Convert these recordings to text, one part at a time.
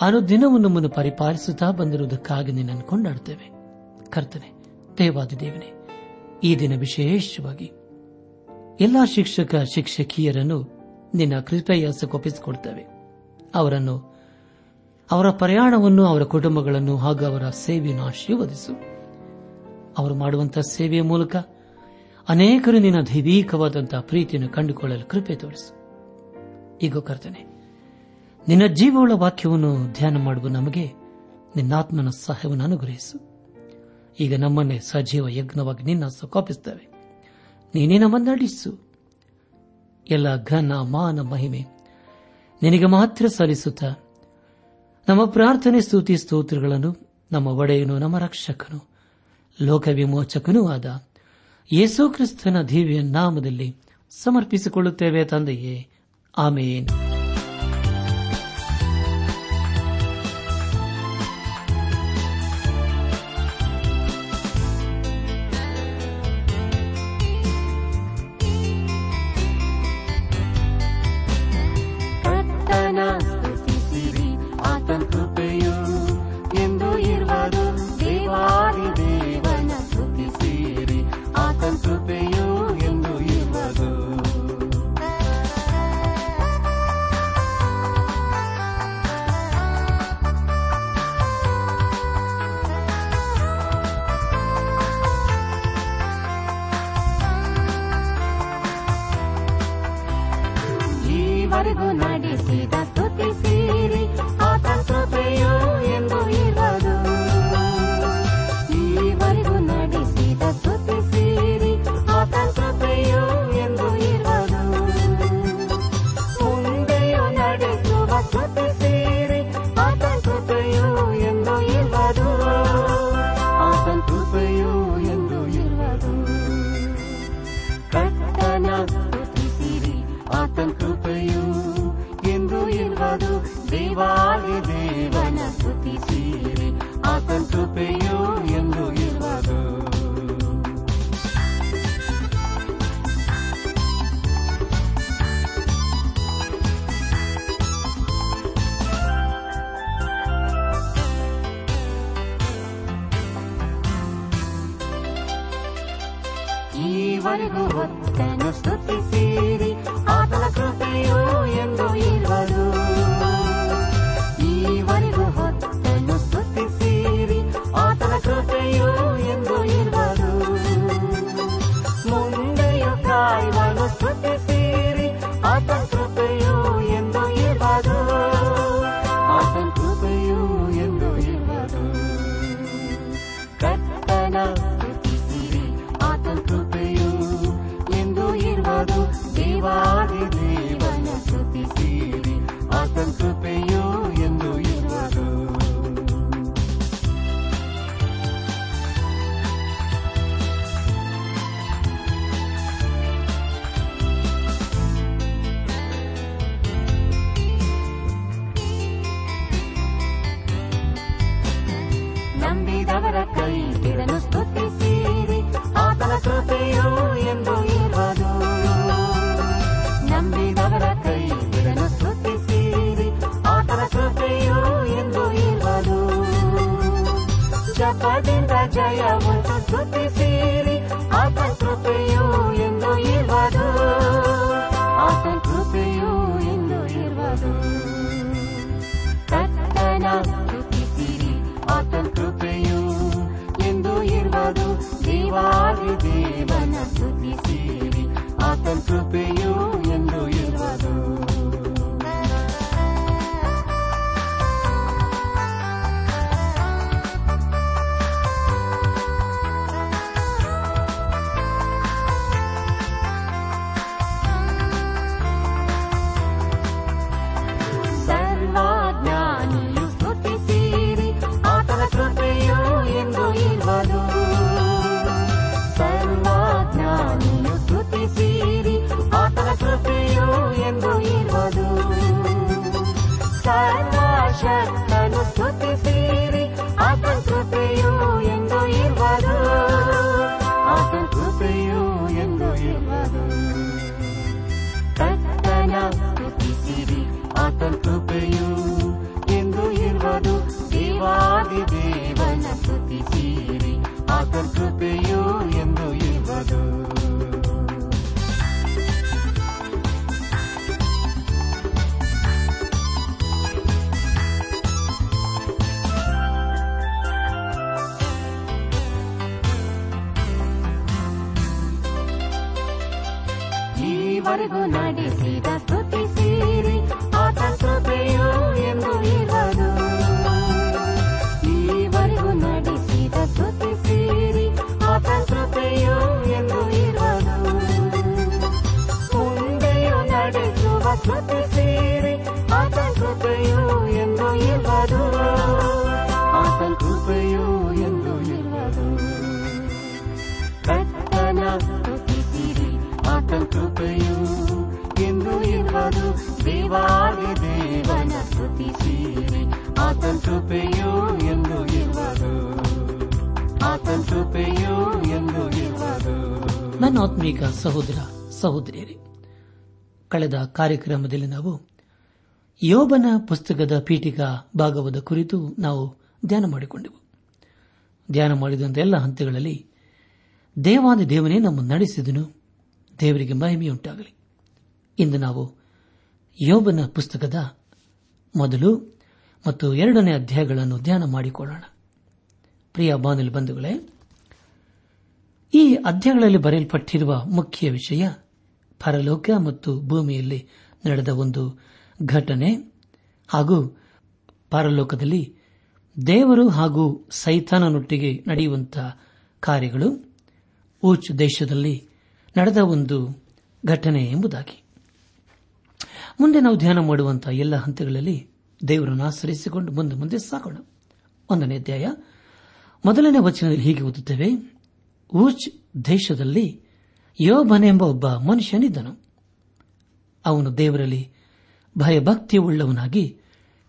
ಅನುದಿನವೂ ನಮ್ಮನ್ನು ಪರಿಪಾಲಿಸುತ್ತಾ ಬಂದಿರುವುದಕ್ಕಾಗಿ ನಿನ್ನನ್ನು ಕೊಂಡಾಡುತ್ತೇವೆ. ಕರ್ತನೆ ದೇವಾದಿ ದೇವನೇ, ಈ ದಿನ ವಿಶೇಷವಾಗಿ ಎಲ್ಲಾ ಶಿಕ್ಷಕ, ಶಿಕ್ಷಕಿಯರನ್ನು ನಿನ್ನ ಕೃಪೆಯಾಸಕ್ಕೊಪ್ಪಿಸಿಕೊಡ್ತೇವೆ ಅವರನ್ನು, ಅವರ ಪ್ರಯಾಣವನ್ನು, ಅವರ ಕುಟುಂಬಗಳನ್ನು ಹಾಗೂ ಅವರ ಸೇವೆಯನ್ನು ಆಶೀರ್ವದಿಸು. ಅವರು ಮಾಡುವಂತಹ ಸೇವೆಯ ಮೂಲಕ ಅನೇಕರು ನಿನ್ನ ದೈವೀಕವಾದಂತಹ ಪ್ರೀತಿಯನ್ನು ಕಂಡುಕೊಳ್ಳಲು ಕೃಪೆ ತೋರಿಸು. ಈಗ ಕರ್ತನೆ ನಿನ್ನ ಜೀವವುಳ್ಳ ವಾಕ್ಯವನ್ನು ಧ್ಯಾನ ಮಾಡುವ ನಮಗೆ ನಿನ್ನಾತ್ಮನ ಸಹಾಯವನ್ನು ಅನುಗ್ರಹಿಸು. ಈಗ ನಮ್ಮನ್ನೇ ಸಜೀವ ಯಜ್ಞವಾಗಿ ನಿನ್ನ ಸುಖಾಪಿಸುತ್ತೇವೆ ನೀನೇ ನಮ್ಮನ್ನು ನಡೆಸು ಎಲ್ಲ ಘನ, ಮಾನ, ಮಹಿಮೆ ನಿನಗೆ ಮಾತ್ರ ಸಲ್ಲಿಸುತ್ತ. ನಮ್ಮ ಪ್ರಾರ್ಥನೆ, ಸ್ತುತಿ, ಸ್ತೋತ್ರಗಳನ್ನು ನಮ್ಮ ಒಡೆಯನು, ನಮ್ಮ ರಕ್ಷಕನು ಲೋಕ ವಿಮೋಚಕನೂ ಆದ ಯೇಸು ಕ್ರಿಸ್ತನ ದಿವ್ಯ ನಾಮದಲ್ಲಿ ಸಮರ್ಪಿಸಿಕೊಳ್ಳುತ್ತೇವೆ ತಂದೆಯೇ. ಆಮೇನ್. ಜಯವು ಸ್ತುತಿ ಸೇರಿ ಆತನ ಕೃಪೆಯು ಎಂದು ಇರುವುದು. ಆತನ ಕೃಪೆಯು ಎಂದು ಇರುವುದು. ಕರ್ತನ ಸ್ತುತಿಸಿರಿ. ಆತನ ಕೃಪೆಯು ಎಂದು ಇರುವುದು. ದೇವಾದಿ ದೇವನ ಸ್ತುತಿಸಿರಿ. ಆತನ ಕೃಪೆ ಕೃಪೆಯೋ ಎಂದು ಇವರು ಆತನ ಎಂದು ಎಂದು ನನ್ನ ಆತ್ಮೀಕ ಸಹೋದರ, ಸಹೋದರಿಯರೇ, ಕಳೆದ ಕಾರ್ಯಕ್ರಮದಲ್ಲಿ ನಾವು ಯೋಬನ ಪುಸ್ತಕದ ಪೀಠಿಕಾ ಭಾಗವದ ಕುರಿತು ನಾವು ಧ್ಯಾನ ಮಾಡಿಕೊಂಡೆವು. ಧ್ಯಾನ ಮಾಡಿದಂತ ಎಲ್ಲ ಹಂತಗಳಲ್ಲಿ ದೇವಾದ ದೇವನೇ ನಮ್ಮನ್ನು ನಡೆಸಿದನು, ದೇವರಿಗೆ ಮಹಿಮೆಯುಂಟಾಗಲಿ. ಇಂದು ನಾವು ಯೋಬನ ಪುಸ್ತಕದ ಮೊದಲು ಮತ್ತು ಎರಡನೇ ಅಧ್ಯಾಯಗಳನ್ನು ಧ್ಯಾನ ಮಾಡಿಕೊಳ್ಳೋಣ. ಪ್ರಿಯ ಬಾನುಲಿ ಬಂಧುಗಳೇ, ಈ ಅಧ್ಯಾಯಗಳಲ್ಲಿ ಬರೆಯಲ್ಪಟ್ಟಿರುವ ಮುಖ್ಯ ವಿಷಯ ಪರಲೋಕ ಮತ್ತು ಭೂಮಿಯಲ್ಲಿ ನಡೆದ ಒಂದು ಘಟನೆ ಹಾಗೂ ಪರಲೋಕದಲ್ಲಿ ದೇವರು ಹಾಗೂ ಸೈತಾನನೊಟ್ಟಿಗೆ ನಡೆಯುವಂತಹ ಕಾರ್ಯಗಳು, ಊಚ್ ದೇಶದಲ್ಲಿ ನಡೆದ ಒಂದು ಘಟನೆ ಎಂಬುದಾಗಿ. ಮುಂದೆ ನಾವು ಧ್ಯಾನ ಮಾಡುವಂತಹ ಎಲ್ಲ ಹಂತಗಳಲ್ಲಿ ದೇವರನ್ನು ಆಶ್ರಯಿಸಿಕೊಂಡು ಮುಂದೆ ಮುಂದೆ ಸಾಗೋಣ. ಒಂದನೇ ಅಧ್ಯಾಯ. ಮೊದಲನೇ ವಚನದಲ್ಲಿ ಹೀಗೆ ಓದುತ್ತೇವೆ. ಊಚ್ ದೇಶದಲ್ಲಿ ಯೋಬನೆಂಬ ಒಬ್ಬ ಮನುಷ್ಯನಿದ್ದನು. ಅವನು ದೇವರಲ್ಲಿ ಭಯಭಕ್ತಿ ಉಳ್ಳವನಾಗಿ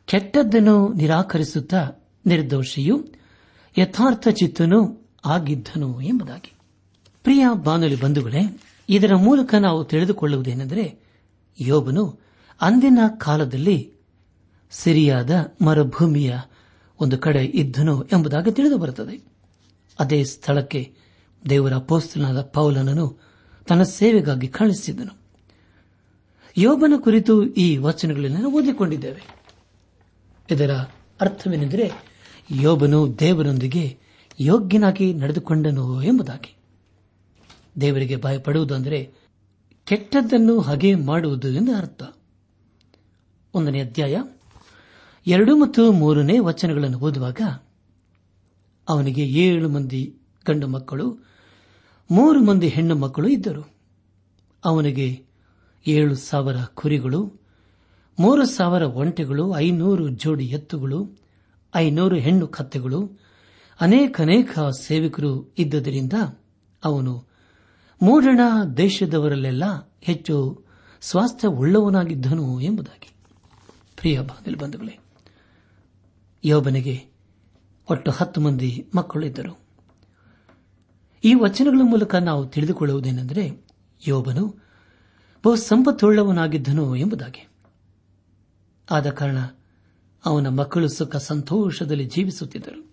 ಕೆಟ್ಟದ್ದನ್ನು ನಿರಾಕರಿಸುತ್ತಾ ನಿರ್ದೋಷಿಯು ಯಥಾರ್ಥ ಚಿತ್ತನೂ ಆಗಿದ್ದನು ಎಂಬುದಾಗಿ. ಪ್ರಿಯ ಬಾನುಲಿ ಬಂಧುಗಳೇ, ಇದರ ಮೂಲಕ ನಾವು ತಿಳಿದುಕೊಳ್ಳುವುದೇನೆಂದರೆ ಯೋಬನು ಅಂದಿನ ಕಾಲದಲ್ಲಿ ಸಿರಿಯಾದ ಮರುಭೂಮಿಯ ಒಂದು ಕಡೆ ಇದ್ದನು ಎಂಬುದಾಗಿ ತಿಳಿದು ಬರುತ್ತದೆ ಅದೇ ಸ್ಥಳಕ್ಕೆ ದೇವರ ಪೋಸ್ತನಾದ ಪೌಲನನ್ನು ತನ್ನ ಸೇವೆಗಾಗಿ ಕಾಣಿಸಿದ್ದನು ಯೋಬನ ಕುರಿತು ಈ ವಚನಗಳನ್ನು ಓದಿಕೊಂಡಿದ್ದೇವೆ. ಇದರ ಅರ್ಥವೇನೆಂದರೆ ಯೋಬನು ದೇವರೊಂದಿಗೆ ಯೋಗ್ಯನಾಗಿ ನಡೆದುಕೊಂಡನು ಎಂಬುದಾಗಿ. ದೇವರಿಗೆ ಭಯಪಡುವುದಂದರೆ ಕೆಟ್ಟದ್ದನ್ನು ಹಾಗೆ ಮಾಡುವುದು ಎಂದು ಅರ್ಥ. ಒಂದನೇ ಅಧ್ಯಾಯ ಎರಡು ಮತ್ತು ಮೂರನೇ ವಚನಗಳನ್ನು ಓದುವಾಗ ಅವನಿಗೆ ಏಳು ಮಂದಿ ಗಂಡು ಮಕ್ಕಳು, ಮೂರು ಮಂದಿ ಹೆಣ್ಣು ಮಕ್ಕಳು ಇದ್ದರು. ಅವನಿಗೆ ಏಳು ಸಾವಿರ ಕುರಿಗಳು, ಮೂರು ಸಾವಿರ ಒಂಟೆಗಳು, ಐನೂರು ಜೋಡಿ ಎತ್ತುಗಳು, ಐನೂರು ಹೆಣ್ಣು ಕತ್ತೆಗಳು, ಅನೇಕನೇಕ ಸೇವಕರು ಇದ್ದುದರಿಂದ ಅವನು ಮೂಡಣ ದೇಶದವರಲ್ಲೆಲ್ಲ ಹೆಚ್ಚು ಸ್ವಾಸ್ಥ್ಯ ಉಳ್ಳವನಾಗಿದ್ದನು ಎಂಬುದಾಗಿ. ಪ್ರಿಯ ಬಾದಲ್ ಬಂಧುಗಳೇ ಯೋಬನಿಗೆ ಒಟ್ಟು ಹತ್ತು ಮಂದಿ ಮಕ್ಕಳಿದ್ದರು. ಈ ವಚನಗಳ ಮೂಲಕ ನಾವು ತಿಳಿದುಕೊಳ್ಳುವುದೇನೆಂದರೆ ಯೋಬನು ಬಹು ಸಂಪತ್ತುಳ್ಳವನಾಗಿದ್ದನು ಎಂಬುದಾಗಿ. ಆದ ಕಾರಣ ಅವನ ಮಕ್ಕಳು ಸುಖ ಸಂತೋಷದಲ್ಲಿ ಜೀವಿಸುತ್ತಿದ್ದರು.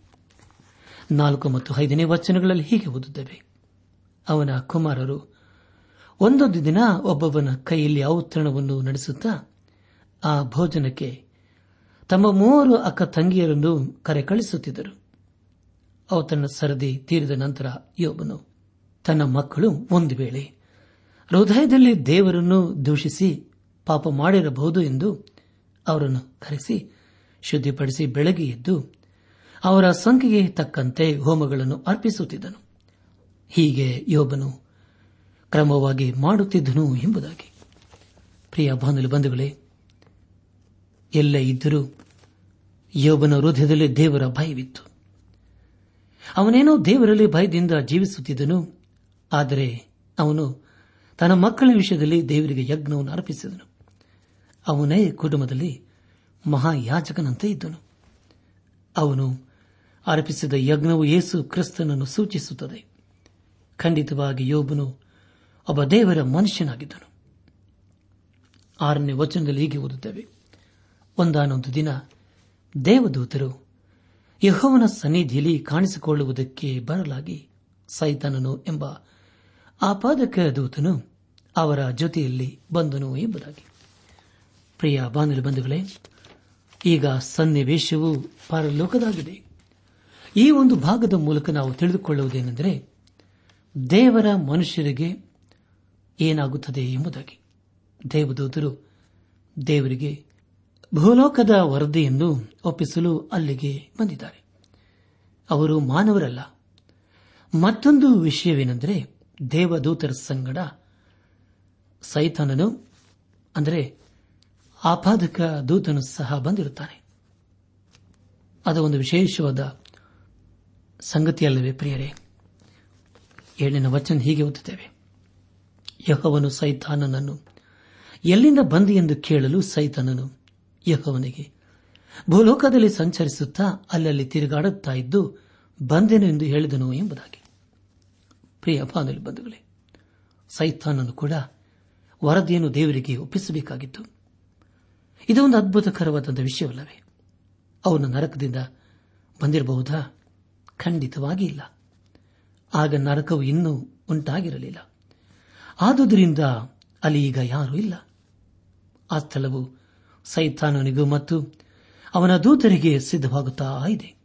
ನಾಲ್ಕು ಮತ್ತು ಐದನೇ ವಚನಗಳಲ್ಲಿ ಹೀಗೆ ಓದುತ್ತೇವೆ. ಅವನ ಕುಮಾರರು ಒಂದೊಂದು ದಿನ ಒಬ್ಬೊಬ್ಬನ ಕೈಯಲ್ಲಿ ಔತರಣವನ್ನು ನಡೆಸುತ್ತಾ ಆ ಭೋಜನಕ್ಕೆ ತಮ್ಮ ಮೂವರು ಅಕ್ಕ ತಂಗಿಯರನ್ನು ಕರೆ ಕಳಿಸುತ್ತಿದ್ದರು. ಔತಣ ಸರದಿ ತೀರಿದ ನಂತರ ಯೋಬನು ತನ್ನ ಮಕ್ಕಳು ಒಂದು ವೇಳೆ ಹೃದಯದಲ್ಲಿ ದೇವರನ್ನು ದೂಷಿಸಿ ಪಾಪ ಮಾಡಿರಬಹುದು ಎಂದು ಅವರನ್ನು ಕರೆಸಿ ಶುದ್ಧಿಪಡಿಸಿ ಬೆಳಗ್ಗೆ ಎದ್ದು ಅವರ ಸಂಖ್ಯೆಗೆ ತಕ್ಕಂತೆ ಹೋಮಗಳನ್ನು ಅರ್ಪಿಸುತ್ತಿದ್ದನು. ಹೀಗೆ ಯೋಬನು ಕ್ರಮವಾಗಿ ಮಾಡುತ್ತಿದ್ದನು ಎಂಬುದಾಗಿ. ಪ್ರಿಯ ಬಾಂಧವೇ ಬಂಧುಗಳೇ, ಎಲ್ಲೇ ಇದ್ದರೂ ಯೋಬನ ಹೃದಯದಲ್ಲಿ ದೇವರ ಭಯವಿತ್ತು. ಅವನೇನೋ ದೇವರಲ್ಲಿ ಭಯದಿಂದ ಜೀವಿಸುತ್ತಿದ್ದನು, ಆದರೆ ಅವನು ತನ್ನ ಮಕ್ಕಳ ವಿಷಯದಲ್ಲಿ ದೇವರಿಗೆ ಯಜ್ಞವನ್ನು ಅರ್ಪಿಸಿದನು. ಅವನೇ ಕುಟುಂಬದಲ್ಲಿ ಮಹಾಯಾಜಕನಂತೆ ಇದ್ದನು. ಅವನು ಅರ್ಪಿಸಿದ ಯಜ್ಞವು ಯೇಸು ಕ್ರಿಸ್ತನನ್ನು ಸೂಚಿಸುತ್ತದೆ. ಖಂಡಿತವಾಗಿ ಯೋಬನು ಒಬ್ಬ ದೇವರ ಮನುಷ್ಯನಾಗಿದ್ದನು. ಆರನೇ ವಚನದಲ್ಲಿ ಹೀಗೆ ಓದುತ್ತೇವೆ. ಒಂದಾನೊಂದು ದಿನ ದೇವದೂತರು, ಯಹೋವನ ಸನ್ನಿಧಿಯಲ್ಲಿ ಕಾಣಿಸಿಕೊಳ್ಳುವುದಕ್ಕೆ ಬರಲಾಗಿ ಸೈತಾನನು ಎಂಬ ಆಪಾದಕ ದೂತನು ಅವರ ಜೊತೆಯಲ್ಲಿ ಬಂದನು ಎಂಬುದಾಗಿ. ಪ್ರಿಯ ಬಾಂಧವ ಬಂಧುಗಳೇ, ಈಗ ಸನ್ನಿವೇಶವು ಪರಲೋಕದಾಗಿದೆ. ಈ ಒಂದು ಭಾಗದ ಮೂಲಕ ನಾವು ತಿಳಿದುಕೊಳ್ಳುವುದೇನೆಂದರೆ, ದೇವರ ಮನುಷ್ಯರಿಗೆ ಏನಾಗುತ್ತದೆ ಎಂಬುದಾಗಿ. ದೇವದೂತರು ದೇವರಿಗೆ ಭೂಲೋಕದ ವರದಿಯನ್ನು ಒಪ್ಪಿಸಲು ಅಲ್ಲಿಗೆ ಬಂದಿದ್ದಾರೆ. ಅವರು ಮಾನವರಲ್ಲ. ಮತ್ತೊಂದು ವಿಷಯವೇನೆಂದರೆ ದೇವದೂತರ ಸಂಗಡ ಸೈತಾನನು, ಅಂದರೆ ಆಪಾದಕ ದೂತನು ಸಹ ಬಂದಿರುತ್ತಾನೆ. ಅದು ಒಂದು ವಿಶೇಷವಾದ ಸಂಗತಿಯಲ್ಲವೇ ಪ್ರಿಯರೇ? ಏಳಿನ ವಚನ ಹೀಗೆ ಓದುತ್ತೇವೆ. ಯಹವನು ಸೈತಾನನನ್ನು ಎಲ್ಲಿಂದ ಬಂದಿ ಎಂದು ಕೇಳಲು ಸೈತಾನನು ಯಹವನಿಗೆ. ಭೂಲೋಕದಲ್ಲಿ ಸಂಚರಿಸುತ್ತಾ ಅಲ್ಲಲ್ಲಿ ತಿರುಗಾಡುತ್ತಾ ಇದ್ದು ಬಂದೆನು ಎಂದು ಹೇಳಿದನು ಎಂಬುದಾಗಿ. ಪ್ರಿಯ ಬಂಧುಗಳೇ, ಸೈತಾನನು ಕೂಡ ವರದಿಯನ್ನು ದೇವರಿಗೆ ಒಪ್ಪಿಸಬೇಕಾಗಿತ್ತು. ಇದು ಒಂದು ಅದ್ಭುತಕರವಾದ ವಿಷಯವಲ್ಲವೇ? ಅವನು ನರಕದಿಂದ ಬಂದಿರಬಹುದಾ? ಖಂಡಿತವಾಗಿ ಇಲ್ಲ. ಆಗ ನರಕವು ಇನ್ನೂ ಉಂಟಾಗಿರಲಿಲ್ಲ. ಆದುದರಿಂದ ಅಲ್ಲಿ ಈಗ ಯಾರೂ ಇಲ್ಲ. ಆ ಸ್ಥಳವು ಸೈತಾನನಿಗೂ ಮತ್ತು ಅವನ ದೂತರಿಗೆ ಸಿದ್ಧವಾಗುತ್ತಾ ಇದೆ.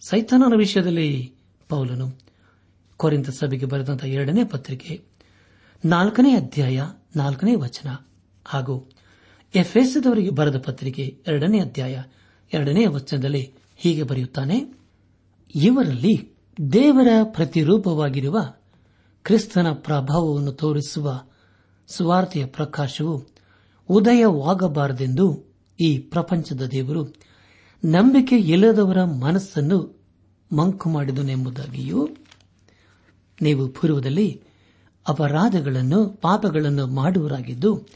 ಸೈತಾನನ ವಿಷಯದಲ್ಲಿ ಪೌಲನು ಕೊರಿಂದ ಸಭೆಗೆ ಬರೆದಂತಹ ಎರಡನೇ ಪತ್ರಿಕೆ, ನಾಲ್ಕನೇ ಅಧ್ಯಾಯ, ನಾಲ್ಕನೇ ವಚನ ಹಾಗೂ ಎಫ್ಎಸ್ದವರಿಗೆ ಬರೆದ ಪತ್ರಿಕೆ ಎರಡನೇ ಅಧ್ಯಾಯ, ಎರಡನೇ ವಚನದಲ್ಲಿ ಹೀಗೆ ಬರೆಯುತ್ತಾನೆ, ಇವರಲ್ಲಿ ದೇವರ ಪ್ರತಿರೂಪವಾಗಿರುವ ಕ್ರಿಸ್ತನ ಪ್ರಭಾವವನ್ನು ತೋರಿಸುವ ಸುವಾರ್ತೆಯ ಪ್ರಕಾಶವು ಉದಯವಾಗಬಾರದೆಂದು ಈ ಪ್ರಪಂಚದ ದೇವರು ನಂಬಿಕೆ ಇಲ್ಲದವರ ಮನಸ್ಸನ್ನು ಮಂಕು ಮಾಡಿದನೆಂಬುದಾಗಿಯೂ ನೀವು ಪೂರ್ವದಲ್ಲಿ ಅಪರಾಧಗಳನ್ನು, ಪಾಪಗಳನ್ನು ಮಾಡುವರಾಗಿದ್ದು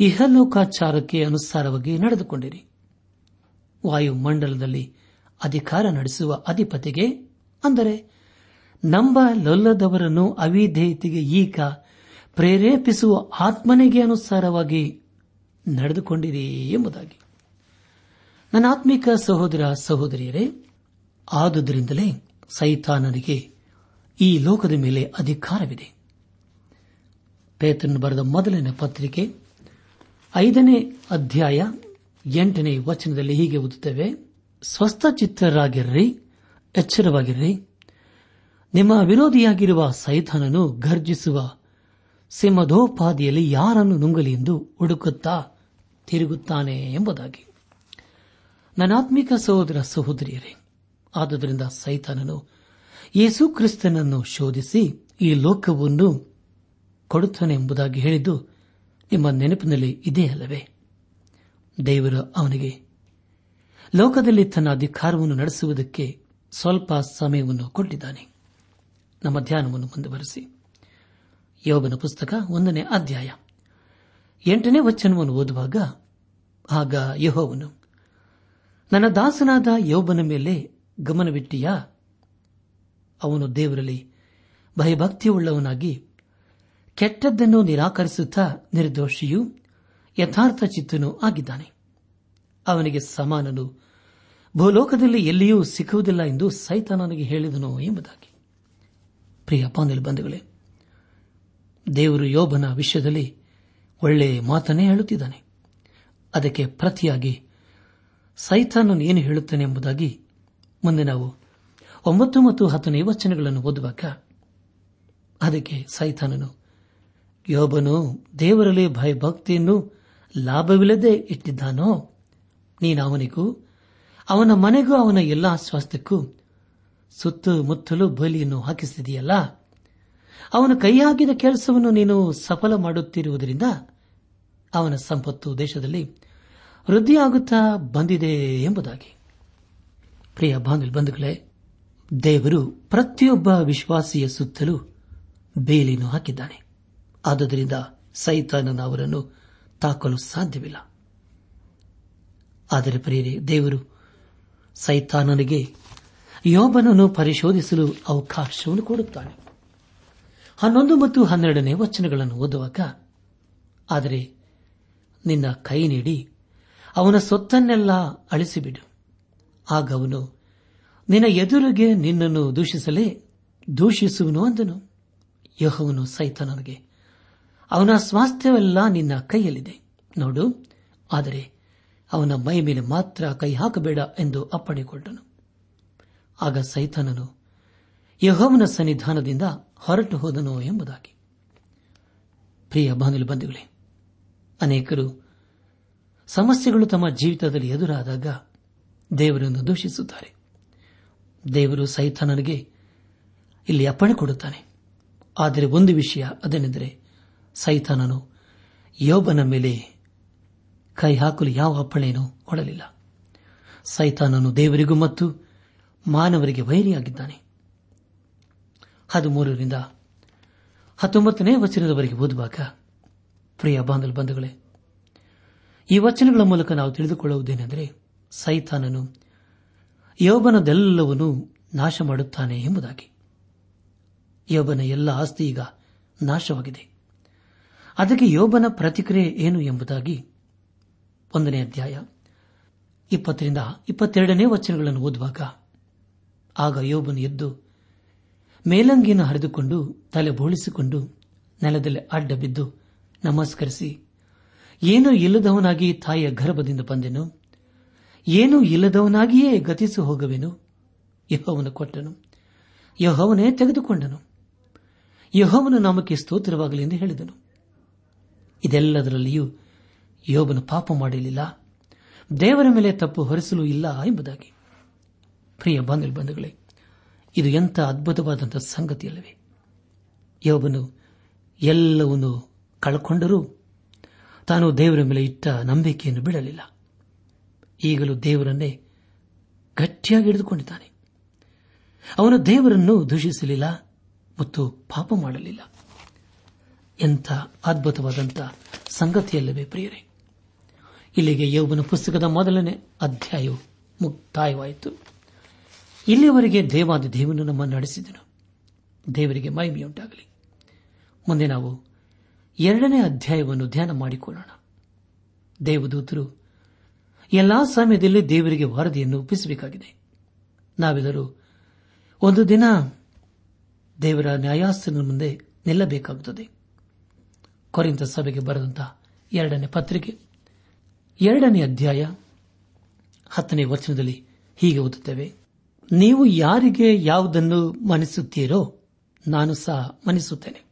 ಇಹಲೋಕಾಚಾರಕ್ಕೆ ಅನುಸಾರವಾಗಿ ನಡೆದುಕೊಂಡಿರಿ. ವಾಯುಮಂಡಲದಲ್ಲಿ ಅಧಿಕಾರ ನಡೆಸುವ ಅಧಿಪತಿಗೆ, ಅಂದರೆ ನಂಬ ಲೊಲ್ಲದವರನ್ನು ಅವಿಧೇಯತೆಗೆ ಈಗ ಪ್ರೇರೇಪಿಸುವ ಆತ್ಮನಿಗೆ ಅನುಸಾರವಾಗಿ ನಡೆದುಕೊಂಡಿರಿ ಎಂಬುದಾಗಿ. ನನ್ನ ಆತ್ಮಿಕ ಸಹೋದರ ಸಹೋದರಿಯರೇ, ಆದುದರಿಂದಲೇ ಸೈತಾನನಿಗೆ ಈ ಲೋಕದ ಮೇಲೆ ಅಧಿಕಾರವಿದೆ. ಪೇತನ್ ಬರೆದ ಮೊದಲನೇ ಪತ್ರಿಕೆ, ಐದನೇ ಅಧ್ಯಾಯ, ಎಂಟನೇ ವಚನದಲ್ಲಿ ಹೀಗೆ ಓದುತ್ತೇವೆ ಸ್ವಸ್ಥಚಿತ್ತರಾಗಿರ್ರಿ ಎಚ್ಚರವಾಗಿರ್ರಿ. ನಿಮ್ಮ ವಿರೋಧಿಯಾಗಿರುವ ಸೈತಾನನು ಗರ್ಜಿಸುವ ಸಿಂಹದೋಪಾದಿಯಲ್ಲಿ ಯಾರನ್ನು ನುಂಗಲಿ ಎಂದು ಹುಡುಕುತ್ತಾ ತಿರುಗುತ್ತಾನೆ ಎಂಬುದಾಗಿ. ನನಾತ್ಮಿಕ ಸಹೋದರ ಸಹೋದರಿಯರೇ, ಆದುದರಿಂದ ಸೈತಾನನು ಯೇಸು ಕ್ರಿಸ್ತನನ್ನು ಶೋಧಿಸಿ ಈ ಲೋಕವನ್ನು ಕೊಡುತ್ತಾನೆ ಎಂಬುದಾಗಿ ಹೇಳಿದ್ದು, ನಿಮ್ಮ ನೆನಪಿನಲ್ಲಿ ಇದೇ ಅಲ್ಲವೇ? ದೇವರು ಅವನಿಗೆ, ಲೋಕದಲ್ಲಿ ತನ್ನ ಅಧಿಕಾರವನ್ನು ನಡೆಸುವುದಕ್ಕೆ ಸ್ವಲ್ಪ ಸಮಯವನ್ನು ಕೊಟ್ಟಿದ್ದಾನೆ. ನಮ್ಮ ಧ್ಯಾನವನ್ನು ಮುಂದುವರೆಸಿ. ಯೋಗನ ಪುಸ್ತಕ ಒಂದನೇ ಅಧ್ಯಾಯ. ಎಂಟನೇ ವಚನವನ್ನು ಓದುವಾಗ, ಆಗ ಯಹೋವನು, ನನ್ನ ದಾಸನಾದ ಯೋಬನ ಮೇಲೆ ಗಮನವಿಟ್ಟಿಯಾ? ಅವನು ದೇವರಲ್ಲಿ ಭಯಭಕ್ತಿಯುಳ್ಳವನಾಗಿ, ಕೆಟ್ಟದ್ದನ್ನು ನಿರಾಕರಿಸುತ್ತಾ ನಿರ್ದೋಷಿಯೂ ಯಥಾರ್ಥ ಚಿತ್ತನೂ ಆಗಿದ್ದಾನೆ. ಅವನಿಗೆ ಸಮಾನನು, ಭೂಲೋಕದಲ್ಲಿ ಎಲ್ಲಿಯೂ ಸಿಕ್ಕುವುದಿಲ್ಲ ಎಂದು ಸೈತಾನನಿಗೆ ಹೇಳಿದನು ಎಂಬುದಾಗಿ. ಪ್ರಿಯ ಬಂಧುಗಳೇ, ದೇವರು ಯೋಬನ ವಿಷಯದಲ್ಲಿ ಒಳ್ಳೆ ಮಾತನ್ನೇ ಹೇಳುತ್ತಿದ್ದಾನೆ. ಅದಕ್ಕೆ ಪ್ರತಿಯಾಗಿ ಸೈತಾನನು ಏನು ಹೇಳುತ್ತಾನೆ ಎಂಬುದಾಗಿ ಮುಂದೆ ನಾವು ಒಂಬತ್ತು ಮತ್ತು ಹತ್ತನೇ ವಚನಗಳನ್ನು ಓದುವಾಗ ಅದಕ್ಕೆ ಸೈತಾನನು, ಯೋಬನು, ದೇವರಲ್ಲಿ ಭಯಭಕ್ತಿಯನ್ನು ಲಾಭವಿಲ್ಲದೆ ಇಟ್ಟಿದ್ದಾನೋ? ನೀನು ಅವನಿಗೂ, ಅವನ ಮನೆಗೂ ಅವನ ಎಲ್ಲಾ ಸ್ವಾಸ್ಥ್ಯಕ್ಕೂ ಸುತ್ತಮುತ್ತಲೂ ಬಲಿಯನ್ನು ಹಾಕಿಸಿದೆಯಲ್ಲ ಅವನ ಕೈಯಾಗಿದ ಕೆಲಸವನ್ನು ನೀನು ಸಫಲ ಮಾಡುತ್ತಿರುವುದರಿಂದ ಅವನ ಸಂಪತ್ತು ದೇಶದಲ್ಲಿ ವೃದ್ಧಿಯಾಗುತ್ತಾ ಬಂದಿದೆ ಎಂಬುದಾಗಿ. ಪ್ರಿಯ ಬಂಧುಗಳೇ, ದೇವರು ಪ್ರತಿಯೊಬ್ಬ ವಿಶ್ವಾಸಿಯ ಸುತ್ತಲೂ ಬೇಲಿಯನ್ನು ಹಾಕಿದ್ದಾನೆ. ಆದುದರಿಂದ ಸೈತಾನನ ಅವರನ್ನು ತಾಕಲು ಸಾಧ್ಯವಿಲ್ಲ. ಆದರೆ ಪ್ರಿಯರೇ, ದೇವರು ಸೈತಾನನಿಗೆ ಯೋಬನನ್ನು ಪರಿಶೋಧಿಸಲು ಅವಕಾಶವನ್ನು ಕೊಡುತ್ತಾನೆ. ಹನ್ನೊಂದು ಮತ್ತು ಹನ್ನೆರಡನೇ ವಚನಗಳನ್ನು ಓದುವಾಗ, ಆದರೆ ನಿನ್ನ ಕೈ ನೀಡಿ, ಅವನ ಸೊತ್ತನ್ನೆಲ್ಲ ಅಳಿಸಿಬಿಡು. ಆಗ ಅವನು, ನಿನ್ನ ಎದುರಿಗೆ ನಿನ್ನನ್ನು ದೂಷಿಸಲೇ ದೂಷಿಸುವನು ಅಂದನು. ಯಹೋವನು ಸೈತನನಿಗೆ, ಅವನ ಸ್ವಾಸ್ಥ್ಯವೆಲ್ಲ ನಿನ್ನ ಕೈಯಲ್ಲಿದೆ. ನೋಡು, ಆದರೆ ಅವನ ಮೈ ಮೇಲೆ ಮಾತ್ರ ಕೈ ಹಾಕಬೇಡ ಎಂದು ಅಪ್ಪಣೆಕೊಂಡನು ಆಗ ಸೈತಾನನು ಯಹೋವನ ಸನ್ನಿಧಾನದಿಂದ ಹೊರಟು ಹೋದನು ಎಂಬುದಾಗಿ. ಪ್ರಿಯ ಬಾನುಲಿ ಬಂಧುಗಳೇ ಅನೇಕರು ಸಮಸ್ಯೆಗಳು ತಮ್ಮ ಜೀವಿತದಲ್ಲಿ ಎದುರಾದಾಗ ದೇವರನ್ನು ದೂಷಿಸುತ್ತಾರೆ. ದೇವರು ಸೈತಾನನಿಗೆ ಇಲ್ಲಿ ಅಪ್ಪಣೆ ಕೊಡುತ್ತಾನೆ. ಆದರೆ ಒಂದು ವಿಷಯ ಅದೇನೆಂದರೆ ಸೈತಾನನು ಯೋಬನ ಮೇಲೆ ಕೈ ಹಾಕಲು ಯಾವ ಅಪ್ಪಣೆಯನ್ನು ಕೊಡಲಿಲ್ಲ. ಸೈತಾನನು ದೇವರಿಗೂ ಮತ್ತು ಮಾನವರಿಗೆ ವೈರಿಯಾಗಿದ್ದಾನೆ. ಹದಿಮೂರರಿಂದ ಹತ್ತೊಂಬತ್ತನೇ ವಚನದವರೆಗೆ ಓದುವಾಗ ಪ್ರಿಯ ಬಾಂಧಲ್ ಬಂಧುಗಳೇ, ಈ ವಚನಗಳ ಮೂಲಕ ನಾವು ತಿಳಿದುಕೊಳ್ಳುವುದೇನೆಂದರೆ ಸೈತಾನನು ಯೋಬನದೆಲ್ಲವನ್ನೂ ನಾಶ ಮಾಡುತ್ತಾನೆ ಎಂಬುದಾಗಿ. ಯೋಬನ ಎಲ್ಲ ಆಸ್ತಿ ಈಗ ನಾಶವಾಗಿದೆ. ಅದಕ್ಕೆ ಯೋಬನ ಪ್ರತಿಕ್ರಿಯೆ ಏನು ಎಂಬುದಾಗಿ ಒಂದನೇ ಅಧ್ಯಾಯ ಇಪ್ಪತ್ತರಿಂದ ಇಪ್ಪತ್ತೆರಡನೇ ವಚನಗಳನ್ನು ಓದುವಾಗ ಆಗ ಯೋಬನು ಎದ್ದು ಮೇಲಂಗಿಯನ್ನು ಹರಿದುಕೊಂಡು ತಲೆ ಬೋಳಿಸಿಕೊಂಡು ನೆಲದಲ್ಲಿ ಅಡ್ಡ ಬಿದ್ದು ನಮಸ್ಕರಿಸಿ. ಏನೂ ಇಲ್ಲದವನಾಗಿ ತಾಯಿಯ ಗರ್ಭದಿಂದ ಬಂದೆನು? ಏನೂ ಇಲ್ಲದವನಾಗಿಯೇ ಗತಿಸಿ ಹೋಗುವೆನು? ಯಹೋವನು ಕೊಟ್ಟನು. ಯಹೋವನೇ ತೆಗೆದುಕೊಂಡನು. ಯಹೋವನು ನಾಮಕ್ಕೆ ಸ್ತೋತ್ರವಾಗಲಿ ಎಂದು ಹೇಳಿದನು. ಇದೆಲ್ಲದರಲ್ಲಿಯೂ ಯೋಬನು ಪಾಪ ಮಾಡಲಿಲ್ಲ ದೇವರ ಮೇಲೆ ತಪ್ಪು ಹೊರಿಸಲು ಇಲ್ಲ ಎಂಬುದಾಗಿ. ಪ್ರಿಯ ಬಂಧು ಬಂಧುಗಳೇ, ಇದು ಎಂಥ ಅದ್ಭುತವಾದಂಥ ಸಂಗತಿಯಲ್ಲವೇ? ಯೋಬನು ಎಲ್ಲವನ್ನು ಕಳ್ಕೊಂಡರೂ ತಾನು ದೇವರ ಮೇಲೆ ಇಟ್ಟ ನಂಬಿಕೆಯನ್ನು ಬಿಡಲಿಲ್ಲ. ಈಗಲೂ ದೇವರನ್ನೇ ಗಟ್ಟಿಯಾಗಿ ಹಿಡಿದುಕೊಂಡಿದ್ದಾನೆ. ಅವನು ದೇವರನ್ನು ದೂಷಿಸಲಿಲ್ಲ ಮತ್ತು ಪಾಪ ಮಾಡಲಿಲ್ಲ. ಎಂಥ ಅದ್ಭುತವಾದಂಥ ಸಂಗತಿಯಲ್ಲವೇ ಪ್ರಿಯರೇ. ಇಲ್ಲಿಗೆ ಯೌವನ ಪುಸ್ತಕದ ಮೊದಲನೇ ಅಧ್ಯಾಯವು ಮುಕ್ತಾಯವಾಯಿತು. ಇಲ್ಲಿಯವರೆಗೆ ದೇವಾದಿ ದೇವನು ನಮ್ಮನ್ನು ನಡೆಸಿದನು. ದೇವರಿಗೆ ಮಹಿಮೆಯುಂಟಾಗಲಿ. ಮುಂದೆ ನಾವು ಎರಡನೇ ಅಧ್ಯಾಯವನ್ನು ಧ್ಯಾನ ಮಾಡಿಕೊಳ್ಳೋಣ. ದೇವದೂತರು, ಎಲ್ಲಾ ಸಮಯದಲ್ಲಿ ದೇವರಿಗೆ ವರದಿಯನ್ನು ಒಪ್ಪಿಸಬೇಕಾಗಿದೆ. ನಾವೆಲ್ಲರೂ ಒಂದು ದಿನ ದೇವರ ನ್ಯಾಯಾಸನದ ಮುಂದೆ ನಿಲ್ಲಬೇಕಾಗುತ್ತದೆ. ಕೊರೆಂತ ಸಭೆಗೆ ಬರೆದಂತಹ ಎರಡನೇ ಪತ್ರಿಕೆ, ಎರಡನೇ ಅಧ್ಯಾಯ, ಹತ್ತನೇ ವಚನದಲ್ಲಿ ಹೀಗೆ ಓದುತ್ತೇವೆ. ನೀವು ಯಾರಿಗೆ ಯಾವುದನ್ನು ಮನಿಸುತ್ತೀರೋ ನಾನು ಸಹ ಮನಿಸುತ್ತೇನೆ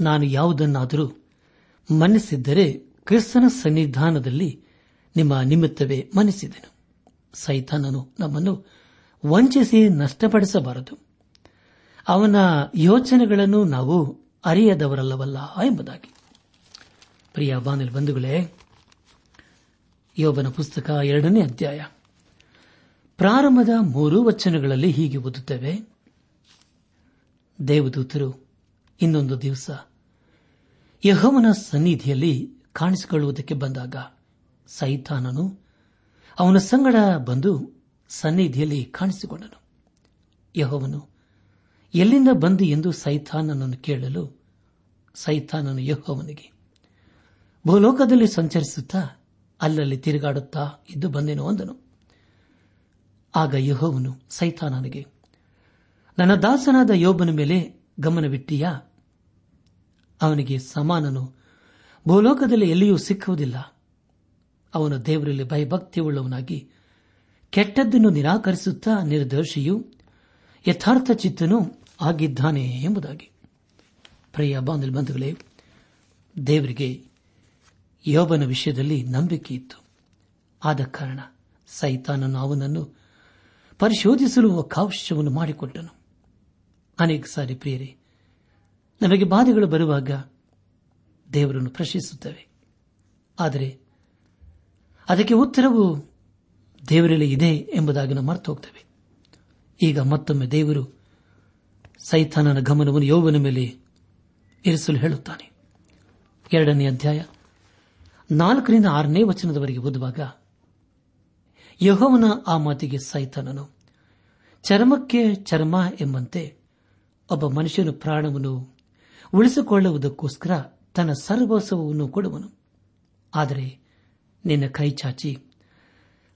ನಾನು ಯಾವುದನ್ನಾದರೂ ಮನ್ನಿಸಿದ್ದರೆ ಕ್ರಿಸ್ತನ ಸನ್ನಿಧಾನದಲ್ಲಿ ನಿಮ್ಮ ನಿಮಿತ್ತವೇ ಮನಿಸಿದೆನು ಸೈತಾನನು ನಮ್ಮನ್ನು ವಂಚಿಸಿ ನಷ್ಟಪಡಿಸಬಾರದು. ಅವನ ಯೋಚನೆಗಳನ್ನು ನಾವು ಅರಿಯದವರಲ್ಲವಲ್ಲ ಎಂಬುದಾಗಿ. ಪ್ರಿಯ ಬಾನಲ್ ಬಂಧುಗಳೇ, ಯೋಬನ ಪುಸ್ತಕ ಎರಡನೇ ಅಧ್ಯಾಯ. ಪ್ರಾರಂಭದ ಮೂರು ವಚನಗಳಲ್ಲಿ ಹೀಗೆ ಓದುತ್ತೇವೆ. ದೇವದೂತರು ಇನ್ನೊಂದು ದಿವಸ. ಯಹೋವನ ಸನ್ನಿಧಿಯಲ್ಲಿ ಕಾಣಿಸಿಕೊಳ್ಳುವುದಕ್ಕೆ ಬಂದಾಗ ಸೈತಾನನು ಅವನ ಸಂಗಡ ಬಂದು ಸನ್ನಿಧಿಯಲ್ಲಿ ಕಾಣಿಸಿಕೊಂಡನು. ಯಹೋವನು, ಎಲ್ಲಿಂದ ಬಂದು ಎಂದು ಸೈತಾನನನ್ನು ಕೇಳಲು ಸೈತಾನನು ಯಹೋವನಿಗೆ, ಭೂಲೋಕದಲ್ಲಿ ಸಂಚರಿಸುತ್ತಾ ಅಲ್ಲಲ್ಲಿ ತಿರುಗಾಡುತ್ತಾ ಇದ್ದು ಬಂದೆನು ಅಂದನು. ಆಗ ಯಹೋವನು ಸೈತಾನನಿಗೆ, ನನ್ನ ದಾಸನಾದ ಯೋಬನ ಮೇಲೆ ಗಮನವಿಟ್ಟೀಯಾ? ಅವನಿಗೆ ಸಮಾನನು. ಭೂಲೋಕದಲ್ಲಿ ಎಲ್ಲಿಯೂ ಸಿಕ್ಕುವುದಿಲ್ಲ. ಅವನು ದೇವರಲ್ಲಿ ಭಯಭಕ್ತಿಯುಳ್ಳವನಾಗಿ ಕೆಟ್ಟದ್ದನ್ನು ನಿರಾಕರಿಸುತ್ತಾ ನಿರ್ದೋಷಿಯು ಯಥಾರ್ಥ ಚಿತ್ತನೂ ಆಗಿದ್ದಾನೆ ಎಂಬುದಾಗಿ. ಪ್ರಿಯ ಬಂಧುಗಳೇ, ದೇವರಿಗೆ ಯೋಬನ ವಿಷಯದಲ್ಲಿ ನಂಬಿಕೆ ಇತ್ತು. ಆದ ಕಾರಣ ಸೈತಾನನು ಅವನನ್ನು ಪರಿಶೋಧಿಸಲು ಅವಕಾಶವನ್ನು ಮಾಡಿಕೊಟ್ಟನು. ಅನೇಕ ಸಾರಿ ಪ್ರಿಯರೇ ನಮಗೆ ಬಾಧೆಗಳು ಬರುವಾಗ ದೇವರನ್ನು ಪ್ರಶ್ನಿಸುತ್ತವೆ. ಆದರೆ ಅದಕ್ಕೆ ಉತ್ತರವು ದೇವರಲ್ಲಿ ಇದೆ ಎಂಬುದಾಗಿ ನಾವು ಮರೆತು ಹೋಗ್ತೇವೆ. ಈಗ ಮತ್ತೊಮ್ಮೆ ದೇವರು ಸೈತಾನನ ಗಮನವನ್ನು ಯೋವನ ಮೇಲೆ ಇರಿಸಲು ಹೇಳುತ್ತಾನೆ. ಎರಡನೇ ಅಧ್ಯಾಯ ನಾಲ್ಕರಿಂದ ಆರನೇ ವಚನದವರೆಗೆ ಓದುವಾಗ ಯಹೋವನ ಆ ಮಾತಿಗೆ ಸೈತಾನನು, ಚರ್ಮಕ್ಕೆ ಚರ್ಮ ಎಂಬಂತೆ ಒಬ್ಬ ಮನುಷ್ಯನು ಪ್ರಾಣವನ್ನು ಉಳಿಸಿಕೊಳ್ಳುವುದಕ್ಕೋಸ್ಕರ ತನ್ನ ಸರ್ವಸ್ವವನ್ನು ಕೊಡುವನು. ಆದರೆ ನಿನ್ನ ಕೈ ಚಾಚಿ,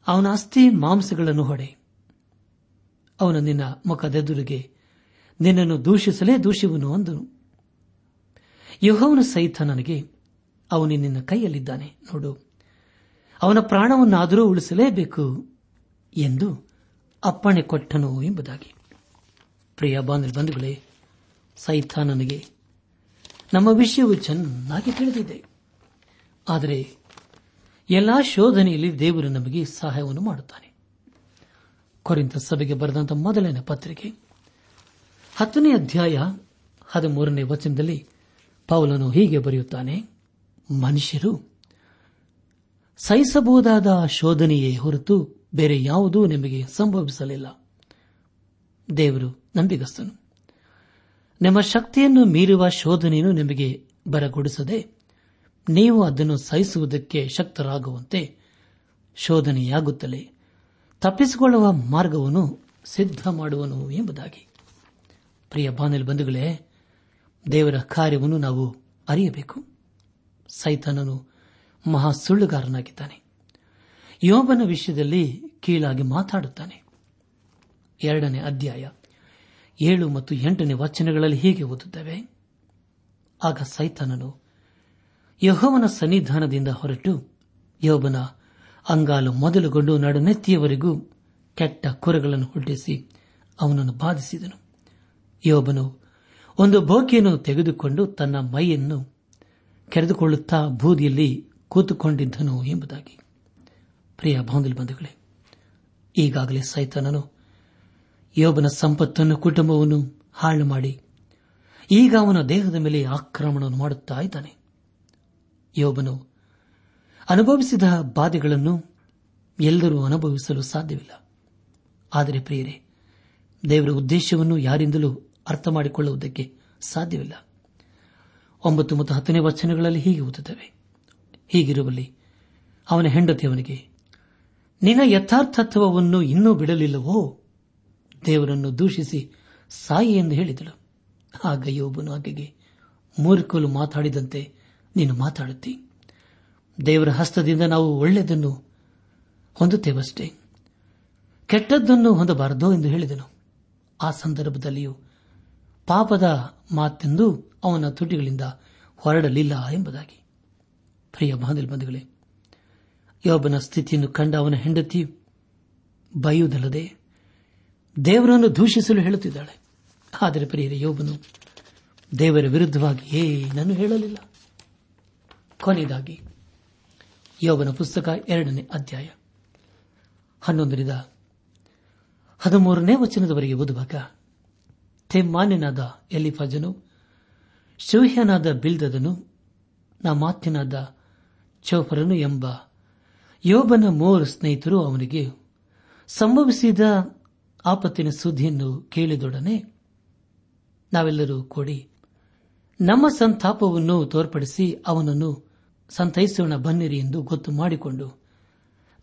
ಅವನ ಅಸ್ಥಿ ಮಾಂಸಗಳನ್ನು ಹೊಡೆ. ಅವನು ನಿನ್ನ ಮುಖದೆದುರಿಗೆ, ನಿನ್ನನ್ನು ದೂಷಿಸಲೇ ದೂಷಿವನು ಅಂದನು. ಯಹೋವನು ಸಹಿತ ನನಗೆ ಅವನು ನಿನ್ನ ಕೈಯಲ್ಲಿದ್ದಾನೆ, ನೋಡು. ಅವನ ಪ್ರಾಣವನ್ನಾದರೂ ಉಳಿಸಲೇಬೇಕು ಎಂದು ಅಪ್ಪಣೆ ಕೊಟ್ಟನು ಎಂಬುದಾಗಿ. ಪ್ರಿಯ ಬಾಂಧವ ಸೈತಾನನಿಗೆ ನಮ್ಮ ವಿಷಯವು ಚೆನ್ನಾಗಿ ತಿಳಿದಿದೆ. ಆದರೆ ಎಲ್ಲಾ ಶೋಧನೆಯಲ್ಲಿ ದೇವರು ನಮಗೆ ಸಹಾಯವನ್ನು ಮಾಡುತ್ತಾನೆ. ಕೊರಿಂತ ಸಭೆಗೆ ಬರೆದಂತಹ ಮೊದಲನೇ ಪತ್ರಿಕೆ, ಹತ್ತನೇ ಅಧ್ಯಾಯ ಹದಿಮೂರನೇ ವಚನದಲ್ಲಿ ಪೌಲನು ಹೀಗೆ ಬರೆಯುತ್ತಾನೆ, ಮನುಷ್ಯರು ಸಹಿಸಬಹುದಾದ ಶೋಧನೆಯೇ ಹೊರತು ಬೇರೆ ಯಾವುದೂ ನಿಮಗೆ ಸಂಭವಿಸಲಿಲ್ಲ. ದೇವರು ನಂಬಿಗಸ್ತನು. ನಮ್ಮ ಶಕ್ತಿಯನ್ನು ಮೀರುವ ಶೋಧನೆಯನ್ನು ನಿಮಗೆ ಬರಗೊಡಿಸದೆ ನೀವು ಅದನ್ನು ಸಹಿಸುವುದಕ್ಕೆ ಶಕ್ತರಾಗುವಂತೆ ಶೋಧನೆಯಾಗುತ್ತಲೇ ತಪ್ಪಿಸಿಕೊಳ್ಳುವ ಮಾರ್ಗವನ್ನು ಸಿದ್ಧ ಮಾಡುವನು ಎಂಬುದಾಗಿ. ಪ್ರಿಯ ಬಾನಲ್ ಬಂಧುಗಳೇ, ದೇವರ ಕಾರ್ಯವನ್ನು ನಾವು ಅರಿಯಬೇಕು. ಸೈತಾನನು ಮಹಾ ಸುಳ್ಳುಗಾರನಾಗಿದ್ದಾನೆ. ಯೋಬನ ವಿಷಯದಲ್ಲಿ ಕೀಳಾಗಿ ಮಾತಾಡುತ್ತಾನೆ. ಎರಡನೇ ಅಧ್ಯಾಯ. ಏಳು ಮತ್ತು ಎಂಟನೇ ವಚನಗಳಲ್ಲಿ ಹೀಗೆ ಓದುತ್ತವೆ. ಆಗ ಸೈತಾನನು, ಯಹೋವನ ಸನ್ನಿಧಾನದಿಂದ ಹೊರಟು, ಯೋಬನ ಅಂಗಾಲು ಮೊದಲುಗೊಂಡು ನಡುನೆತ್ತಿಯವರೆಗೂ ಕೆಟ್ಟ ಕುರಗಳನ್ನು ಹುಟ್ಟಿಸಿ ಅವನನ್ನು ಬಾಧಿಸಿದನು. ಯೋಬನು ಒಂದು ಬೋಕಿಯನ್ನು ತೆಗೆದುಕೊಂಡು ತನ್ನ ಮೈಯನ್ನು ಕೆರೆದುಕೊಳ್ಳುತ್ತಾ ಬೂದಿಯಲ್ಲಿ ಕೂತುಕೊಂಡಿದ್ದನು ಎಂಬುದಾಗಿ. ಪ್ರಿಯ ಬಂಧುಗಳೇ, ಈಗಾಗಲೇ ಸೈತಾನನು ಯೋಬನ ಸಂಪತ್ತನ್ನು ಕುಟುಂಬವನ್ನು ಹಾಳು ಮಾಡಿ. ಈಗ ಅವನ ದೇಹದ ಮೇಲೆ ಆಕ್ರಮಣವನ್ನು ಮಾಡುತ್ತಾ ಇದ್ದಾನೆ. ಯೋಬನು ಅನುಭವಿಸಿದ ಬಾಧೆಗಳನ್ನು ಎಲ್ಲರೂ ಅನುಭವಿಸಲು ಸಾಧ್ಯವಿಲ್ಲ. ಆದರೆ ಪ್ರಿಯರೇ, ದೇವರ ಉದ್ದೇಶವನ್ನು ಯಾರಿಂದಲೂ ಅರ್ಥ ಮಾಡಿಕೊಳ್ಳುವುದಕ್ಕೆ ಸಾಧ್ಯವಿಲ್ಲ. ಒಂಬತ್ತು ಮತ್ತು ಹತ್ತನೇ ವಚನಗಳಲ್ಲಿ ಹೀಗೆ ಓದುತ್ತವೆ. ಹೀಗಿರುವಲ್ಲಿ ಅವನ ಹೆಂಡತಿ ಅವನಿಗೆ, ನಿನ್ನ ಯಥಾರ್ಥತ್ವವನ್ನು ಇನ್ನೂ ಬಿಡಲಿಲ್ಲವೋ? ದೇವರನ್ನು ದೂಷಿಸಿ ಸಾಯಿ ಎಂದು ಹೇಳಿದಳು. ಆಗ ಯೋಬನು ಆಕೆಗೆ, ಮೂರ್ಖಲು ಮಾತಾಡಿದಂತೆ ನೀನು ಮಾತಾಡುತ್ತಿ. ದೇವರ ಹಸ್ತದಿಂದ ನಾವು ಒಳ್ಳೆಯದನ್ನು ಹೊಂದುತ್ತೇವಷ್ಟೇ. ಕೆಟ್ಟದ್ದನ್ನು ಹೊಂದಬಾರದು ಎಂದು ಹೇಳಿದನು. ಆ ಸಂದರ್ಭದಲ್ಲಿಯೂ ಪಾಪದ ಮಾತೆಂದು ಅವನ ತುಟಿಗಳಿಂದ ಹೊರಡಲಿಲ್ಲ ಎಂಬುದಾಗಿ. ಪ್ರಿಯ ಬಾಂಧವೇ ಯೋಬನ ಸ್ಥಿತಿಯನ್ನು ಕಂಡ ಅವನ ಹೆಂಡತಿ ಬೈಯುವುದಲ್ಲದೆ ದೇವರನ್ನು ದೂಷಿಸಲು ಹೇಳುತ್ತಿದ್ದಾಳೆ. ಆದರೆ ಪ್ರಿಯರ, ಯೋಬನು ದೇವರ ವಿರುದ್ಧವಾಗಿ ಏನನ್ನು ಹೇಳಲಿಲ್ಲ. ಕೊನೆಯದಾಗಿ, ಯೋಬನ ಪುಸ್ತಕ ಎರಡನೇ ಅಧ್ಯಾಯ ಹನ್ನೊಂದರಿಂದ ಹದಿಮೂರನೇ ವಚನದವರೆಗೆ ಓದುವಾಗ ತೆಮ್ಮಾನ್ಯನಾದ ಎಲಿಫಾಜನು, ಶೂಹ್ಯನಾದ ಬಿಲ್ದದನು, ನಮಾತ್ಯನಾದ ಚೌಫರನು ಎಂಬ ಯೋಬನ ಮೂವರು ಸ್ನೇಹಿತರು ಅವನಿಗೆ ಸಂಭವಿಸಿದ ಆಪತ್ತಿನ ಸುದ್ದಿಯನ್ನು ಕೇಳಿದೊಡನೆ ನಾವೆಲ್ಲರೂ ಕೂಡಿ ನಮ್ಮ ಸಂತಾಪವನ್ನು ತೋರ್ಪಡಿಸಿ ಅವನನ್ನು ಸಂತೈಸೋಣ ಬನ್ನಿರಿ ಎಂದು ಗೊತ್ತು ಮಾಡಿಕೊಂಡು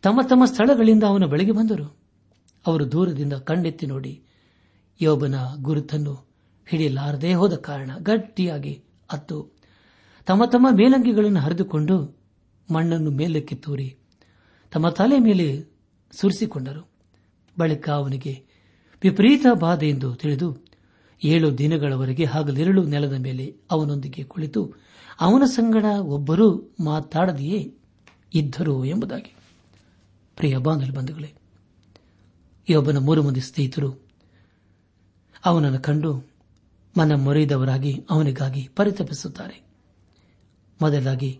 ತಮ್ಮ ತಮ್ಮ ಸ್ಥಳಗಳಿಂದ ಅವನ ಬಳಿಗೆ ಬಂದರು. ಅವರು ದೂರದಿಂದ ಕಣ್ಣೆತ್ತಿ ನೋಡಿ ಯೋಬನ ಗುರುತನ್ನು ಹಿಡಿಯಲಾರದೆ ಹೋದ ಕಾರಣ ಗಟ್ಟಿಯಾಗಿ ಅತ್ತು. ತಮ್ಮ ತಮ್ಮ ಮೇಲಂಗಿಗಳನ್ನು ಹರಿದುಕೊಂಡು ಮಣ್ಣನ್ನು ಮೇಲಕ್ಕೆ ತೂರಿ ತಮ್ಮ ತಲೆ ಮೇಲೆ ಸುರಿಸಿಕೊಂಡರು. ಬಳಿಕ ಅವನಿಗೆ ವಿಪರೀತ ಬಾಧೆ ಎಂದು ತಿಳಿದು ಏಳು ದಿನಗಳವರೆಗೆ ಹಗಲಿರಳು ನೆಲದ ಮೇಲೆ ಅವನೊಂದಿಗೆ ಕುಳಿತು ಅವನ ಸಂಗಡ ಒಬ್ಬರೂ ಮಾತಾಡದೆಯೇ ಇದ್ದರು ಎಂಬುದಾಗಿ. ಪ್ರಿಯ ಬಂಧುಗಳೇ ಒಬ್ಬನ ಮೂರು ಮಂದಿ ಸ್ನೇಹಿತರು, ಅವನನ್ನು ಕಂಡು ಮನ ಮೊರೆಯದವರಾಗಿ ಅವನಿಗಾಗಿ ಪರಿತಪಿಸುತ್ತಾರೆ. ಮೊದಲಾಗಿ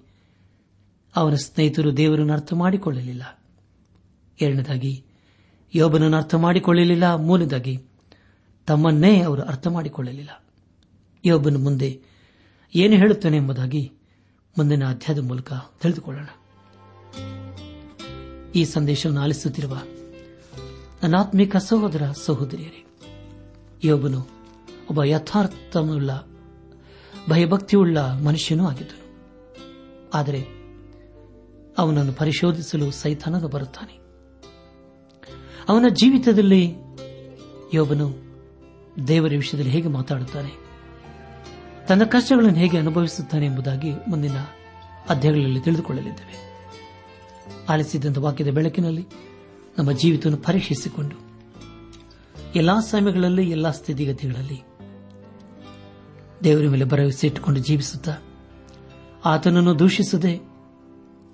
ಅವನ ಸ್ನೇಹಿತರು ದೇವರನ್ನು ಅರ್ಥ ಮಾಡಿಕೊಳ್ಳಲಿಲ್ಲ. ಎರಡನೇದಾಗಿ ಯೋಬನನ್ನು ಅರ್ಥ ಮಾಡಿಕೊಳ್ಳಲಿಲ್ಲ ಮೂಲದಾಗಿ ತಮ್ಮನ್ನೇ ಅವರು ಅರ್ಥ ಮಾಡಿಕೊಳ್ಳಲಿಲ್ಲ ಯೋಬನ ಮುಂದೆ ಏನು ಹೇಳುತ್ತೇನೆ ಎಂಬುದಾಗಿ ಮುಂದಿನ ಅಧ್ಯಾಯದ ಮೂಲಕ ತಿಳಿದುಕೊಳ್ಳೋಣ. ಈ ಸಂದೇಶವನ್ನು ಆಲಿಸುತ್ತಿರುವ ನನ್ನಾತ್ಮಿಕ ಸಹೋದರ ಸಹೋದರಿಯರೇ, ಯೋಬನು ಒಬ್ಬ ಯಥಾರ್ಥವುಳ್ಳ ಭಯಭಕ್ತಿಯುಳ್ಳ ಮನುಷ್ಯನೂ ಆಗಿದ್ದನು. ಆದರೆ ಅವನನ್ನು ಪರಿಶೋಧಿಸಲು ಸೈತಾನನು ಬರುತ್ತಾನೆ. ಅವನ ಜೀವಿತದಲ್ಲಿ ಯೋಬನು ದೇವರ ವಿಷಯದಲ್ಲಿ ಹೇಗೆ ಮಾತಾಡುತ್ತಾನೆ ತನ್ನ ಕಷ್ಟಗಳನ್ನು ಹೇಗೆ ಅನುಭವಿಸುತ್ತಾನೆ ಎಂಬುದಾಗಿ ಮುಂದಿನ ಅಧ್ಯಾಯಗಳಲ್ಲಿ ತಿಳಿದುಕೊಳ್ಳಲಿದ್ದೇವೆ. ಆಲಿಸಿದಂಥ ವಾಕ್ಯದ ಬೆಳಕಿನಲ್ಲಿ ನಮ್ಮ ಜೀವಿತವನ್ನು ಪರೀಕ್ಷಿಸಿಕೊಂಡು ಎಲ್ಲಾ ಸಮಯಗಳಲ್ಲಿ, ಎಲ್ಲಾ ಸ್ಥಿತಿಗತಿಗಳಲ್ಲಿ ದೇವರ ಮೇಲೆ ಭರವಸೆ ಇಟ್ಟುಕೊಂಡು ಜೀವಿಸುತ್ತಾ ಆತನನ್ನು ದೂಷಿಸದೆ,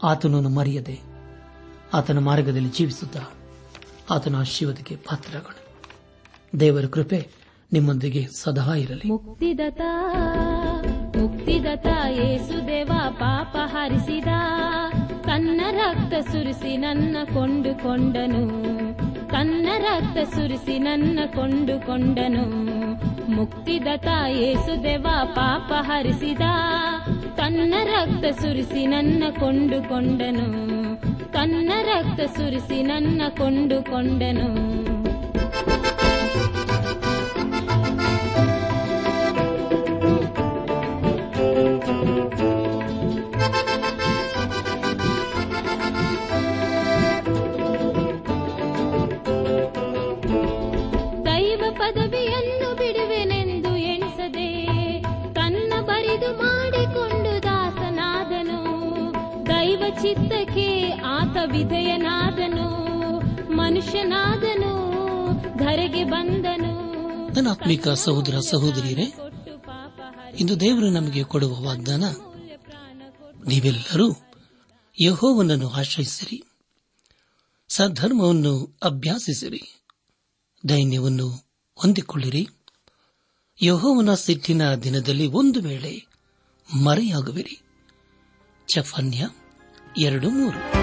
ಆತನನ್ನು ಮರೆಯದೆ, ಆತನ ಮಾರ್ಗದಲ್ಲಿ ಜೀವಿಸುತ್ತಾ ಆತನ ಆಶೀರ್ವದಕ್ಕೆ ಪಾತ್ರಗಳು ದೇವರ ಕೃಪೆ ನಿಮ್ಮೊಂದಿಗೆ ಸದಾ ಇರಲಿ. ಮುಕ್ತಿದತ ಮುಕ್ತಿದತ ಯೇಸುದೇವ ಪಾಪ ಹರಿಸಿದ. ತನ್ನ ರಕ್ತ ಸುರಿಸಿ ನನ್ನ ಕೊಂಡುಕೊಂಡನು. ತನ್ನ ರಕ್ತ ಸುರಿಸಿ ನನ್ನ ಕೊಂಡುಕೊಂಡನು. ಮುಕ್ತಿದತ ಯೇಸುದೇವ ಪಾಪ ಹರಿಸಿದ. ತನ್ನ ರಕ್ತ ಸುರಿಸಿ ನನ್ನ ಕೊಂಡುಕೊಂಡನು. ತನ್ನ ರಕ್ತ ಸುರಿಸಿ ನನ್ನ ಕೊಂಡುಕೊಂಡನು. ಆತ್ಮಿಕ ಸಹೋದರ ಸಹೋದರಿಯರೇ, ಇಂದು ದೇವರು ನಮಗೆ ಕೊಡುವ ವಾಗ್ದಾನ, ನೀವೆಲ್ಲರೂ ಯಹೋವನನ್ನು ಆಶ್ರಯಿಸಿರಿ. ಸದ್ಧರ್ಮವನ್ನು ಅಭ್ಯಾಸಿಸಿರಿ. ದೈನ್ಯವನ್ನು ಹೊಂದಿಕೊಳ್ಳಿರಿ. ಯಹೋವನ ಸಿಟ್ಟಿನ ದಿನದಲ್ಲಿ ಒಂದು ವೇಳೆ ಮರೆಯಾಗುವಿರಿ. ಚಫನ್ಯ ಎರಡು ಮೂರು.